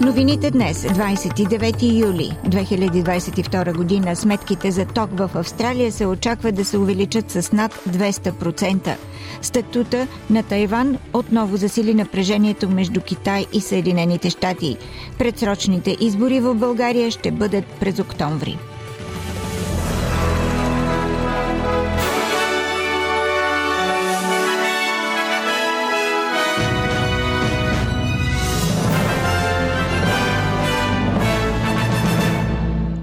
Новините днес, 29 юли 2022 година, сметките за ток в Австралия се очаква да се увеличат с над 200%. Статута на Тайван отново засили напрежението между Китай и Съединените щати. Предсрочните избори в България ще бъдат през октомври.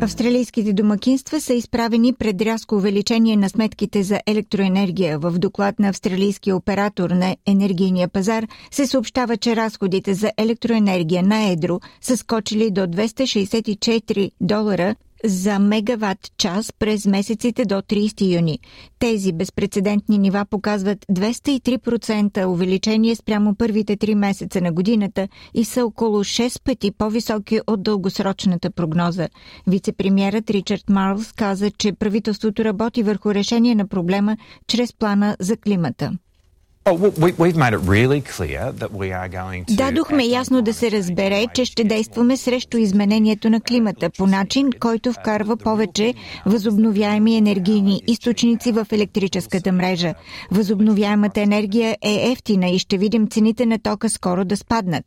Австралийските домакинства са изправени пред рязко увеличение на сметките за електроенергия. В доклад на австралийския оператор на енергийния пазар се съобщава, че разходите за електроенергия на едро са скочили до 264 долара за мегаватт час през месеците до 30 юни. Тези безпредседентни нива показват 203% увеличение спрямо първите три месеца на годината и са около 6 пъти по-високи от дългосрочната прогноза. Вицепремьерът Ричард Марлс каза, че правителството работи върху решение на проблема чрез плана за климата. Дадохме ясно да се разбере, че ще действаме срещу изменението на климата по начин, който вкарва повече възобновяеми енергийни източници в електрическата мрежа. Възобновяемата енергия е ефтина и ще видим цените на тока скоро да спаднат.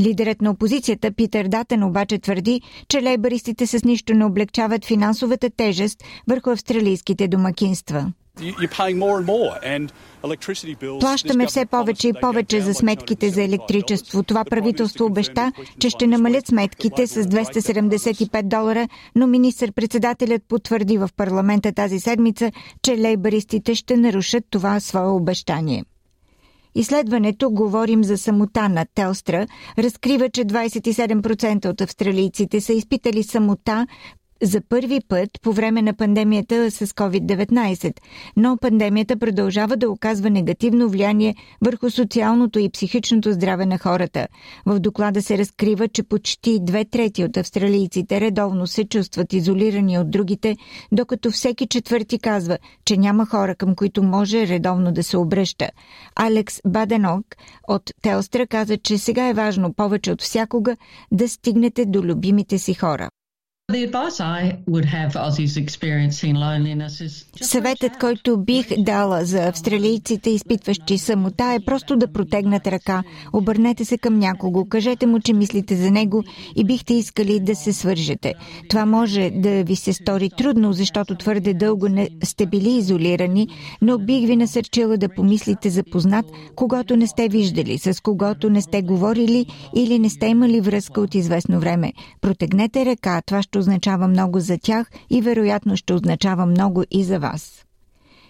Лидерът на опозицията Питър Датен обаче твърди, че лейбаристите с нищо не облегчават финансовата тежест върху австралийските домакинства. Плащаме все повече и повече за сметките за електричество. Това правителство обеща, че ще намалят сметките с 275 долара, но министър-председателят потвърди в парламента тази седмица, че лейбаристите ще нарушат това свое обещание. Изследването Говорим за самота на Телстра разкрива, че 27% от австралийците са изпитали самота за първи път по време на пандемията с COVID-19, но пандемията продължава да оказва негативно влияние върху социалното и психичното здраве на хората. В доклада се разкрива, че почти две трети от австралийците редовно се чувстват изолирани от другите, докато всеки четвърти казва, че няма хора, към които може редовно да се обръща. Алекс Баденок от Телстра каза, че сега е важно повече от всякога да стигнете до любимите си хора. Съветът, който бих дала за австралийците, изпитващи самота, е просто да протегнат ръка. Обърнете се към някого, кажете му, че мислите за него и бихте искали да се свържете. Това може да ви се стори трудно, защото твърде дълго не сте били изолирани, но бих ви насърчила да помислите за познат, когато не сте виждали, с когото не сте говорили или не сте имали връзка от известно време. Протегнете ръка, това ще означава много за тях и вероятно ще означава много и за вас.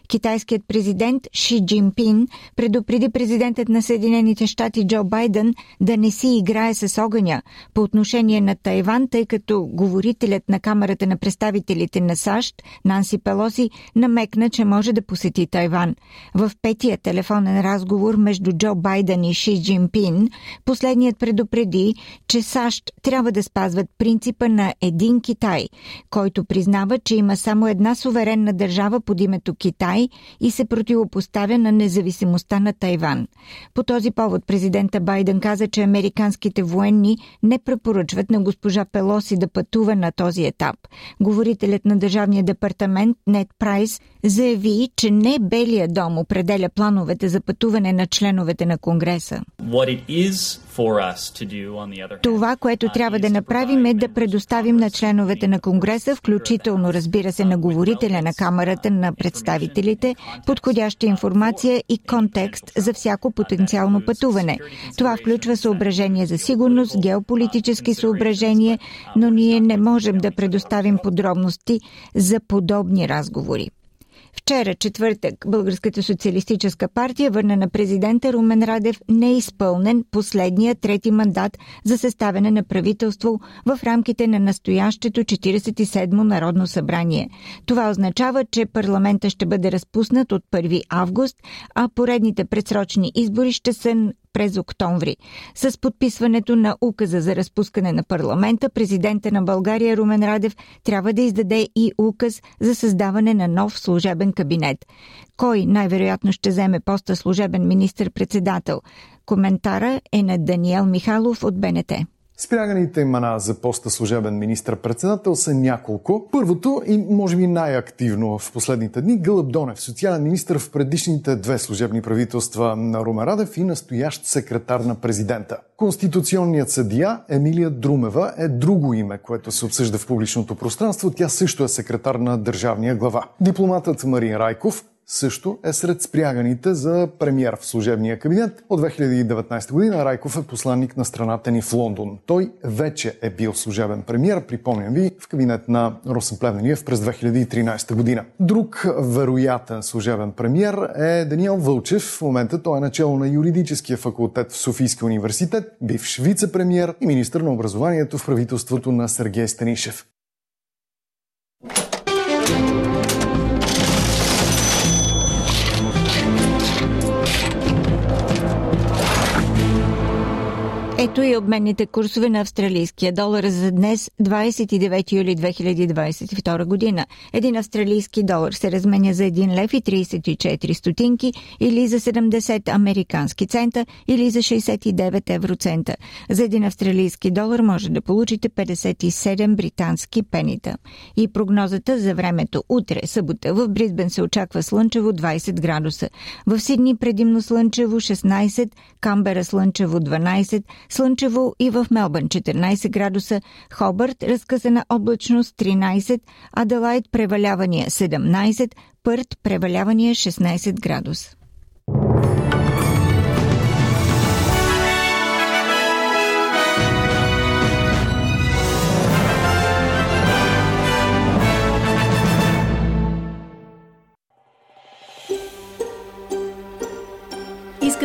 Китайският президент Ши Джинпин предупреди президентът на Съединените щати Джо Байден да не си играе с огъня по отношение на Тайван, тъй като говорителят на Камерата на представителите на САЩ, Нанси Пелоси, намекна, че може да посети Тайван. В петия телефонен разговор между Джо Байден и Ши Джинпин, последният предупреди, че САЩ трябва да спазват принципа на един Китай, който признава, че има само една суверенна държава под името Китай Китай и се противопоставя на независимостта на Тайван. По този повод президента Байден каза, че американските военни не препоръчват на госпожа Пелоси да пътува на този етап. Говорителят на Държавния департамент Нет Прайс заяви, че не Белия дом определя плановете за пътуване на членовете на Конгреса. Това, което uh, трябва да направим е да предоставим на членовете на Конгреса, включително разбира се на говорителя на Камерата на представителите, подходяща информация и контекст за всяко потенциално пътуване. Това включва съображения за сигурност, геополитически съображения, но ние не можем да предоставим подробности за подобни разговори. Вчера, четвъртък, Българската социалистическа партия върна на президента Румен Радев неизпълнен последния трети мандат за съставяне на правителство в рамките на настоящето 47-мо Народно събрание. Това означава, че парламента ще бъде разпуснат от 1 август, а поредните предсрочни избори ще са през октомври. С подписването на указа за разпускане на парламента, президента на България Румен Радев трябва да издаде и указ за създаване на нов служебен кабинет. Кой най-вероятно ще вземе поста служебен министр-председател? Коментара е на Даниел Михайлов от БНТ. Спряганите имена за поста служебен министр-председател са няколко. Първото и може би най-активно в последните дни Гълъб Донев, социален министр в предишните две служебни правителства на Румен Радев и настоящ секретар на президента. Конституционният съдия Емилия Друмева е друго име, което се обсъжда в публичното пространство. Тя също е секретар на държавния глава. Дипломатът Марин Райков също е сред спряганите за премьер в служебния кабинет. От 2019 година Райков е посланник на страната ни в Лондон. Той вече е бил служебен премьер, припомням ви, в кабинет на Росен Плевнелиев през 2013 година. Друг вероятен служебен премьер е Даниел Вълчев. В момента той е начало на юридическия факултет в Софийския университет, бивш вице-премьер и министр на образованието в правителството на Сергей Станишев. Ето и обменните курсове на австралийския долар за днес, 29 юли 2022 година. Един австралийски долар се разменя за 1 лев и 34 стотинки или за 70 американски цента или за 69 евроцента. За един австралийски долар може да получите 57 британски пенита. И прогнозата за времето утре, събота, в Бризбен се очаква слънчево 20 градуса. В Сидни предимно слънчево 16, Камбера слънчево 12, слънчево и в Мелбърн 14 градуса, Хобърт разкъсана облачност 13, Аделайт превалявания 17, Пърт превалявания 16 градуса.